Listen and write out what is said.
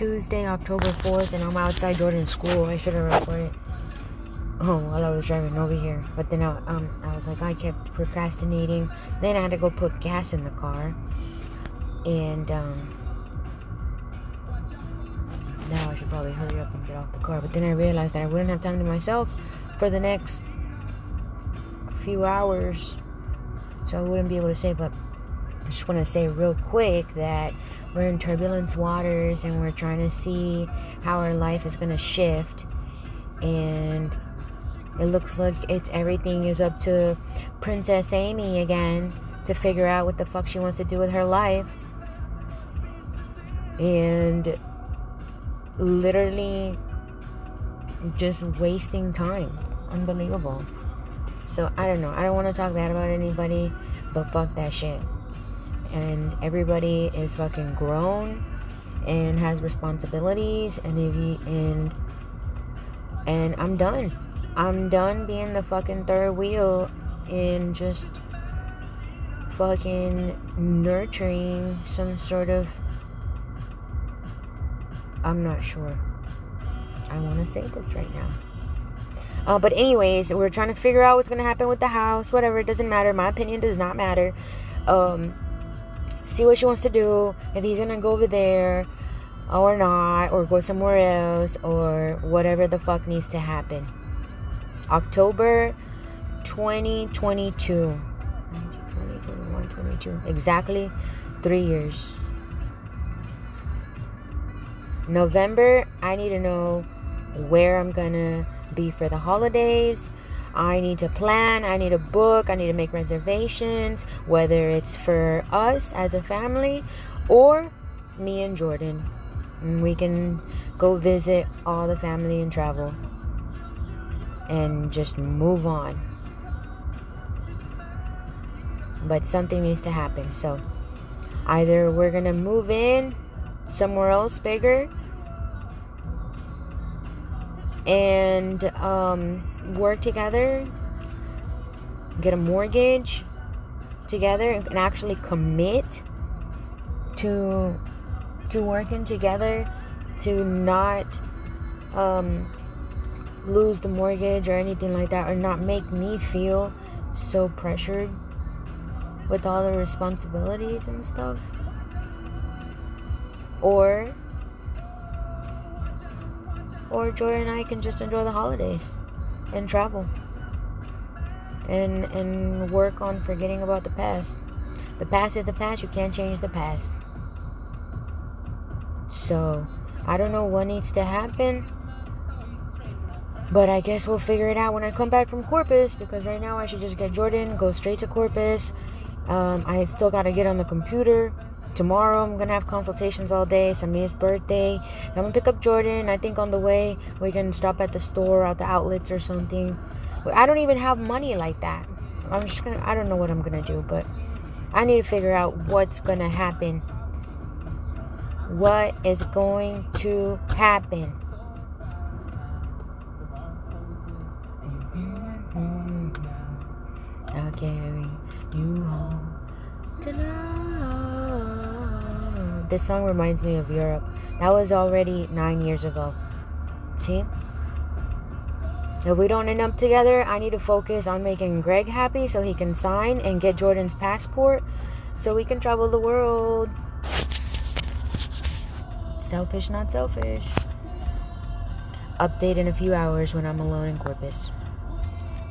Tuesday, October 4th, and I'm outside Jordan's school. I should have recorded oh, while I was driving over here. But then I, um, I was like, I kept procrastinating. Then I had to go put gas in the car. And um, now I should probably hurry up and get off the car. But then I realized that I wouldn't have time to myself for the next few hours. So I wouldn't be able to say, but I just want to say real quick that we're in turbulence waters and we're trying to see how our life is going to shift. And it looks like it's everything is up to Princess Amy again to figure out what the fuck she wants to do with her life. And literally just wasting time. Unbelievable. So I don't know. I don't want to talk bad about anybody, but fuck that shit and everybody is fucking grown and has responsibilities and and and I'm done. I'm done being the fucking third wheel and just fucking nurturing some sort of I'm not sure. I want to say this right now. Uh, but anyways, we're trying to figure out what's gonna happen with the house. Whatever, it doesn't matter. My opinion does not matter. Um, see what she wants to do, if he's gonna go over there or not, or go somewhere else, or whatever the fuck needs to happen. October 2022. 22. Exactly three years. November, I need to know where I'm gonna be for the holidays I need to plan, I need to book, I need to make reservations, whether it's for us as a family or me and Jordan. We can go visit all the family and travel and just move on. But something needs to happen. So either we're going to move in somewhere else bigger and um, work together, get a mortgage together, and actually commit to to working together to not um, lose the mortgage or anything like that, or not make me feel so pressured with all the responsibilities and stuff. Or or Jordan and I can just enjoy the holidays and travel and and work on forgetting about the past. The past is the past. You can't change the past. So, I don't know what needs to happen. But I guess we'll figure it out when I come back from Corpus because right now I should just get Jordan, go straight to Corpus. Um, I still got to get on the computer Tomorrow I'm gonna have consultations all day. Samir's birthday. I'm gonna pick up Jordan. I think on the way we can stop at the store, at the outlets or something. I don't even have money like that. I'm just gonna. I don't know what I'm gonna do, but I need to figure out what's gonna happen. What is going to happen? You home. This song reminds me of Europe. That was already nine years ago. See? If we don't end up together, I need to focus on making Greg happy so he can sign and get Jordan's passport so we can travel the world. Selfish, not selfish. Update in a few hours when I'm alone in Corpus.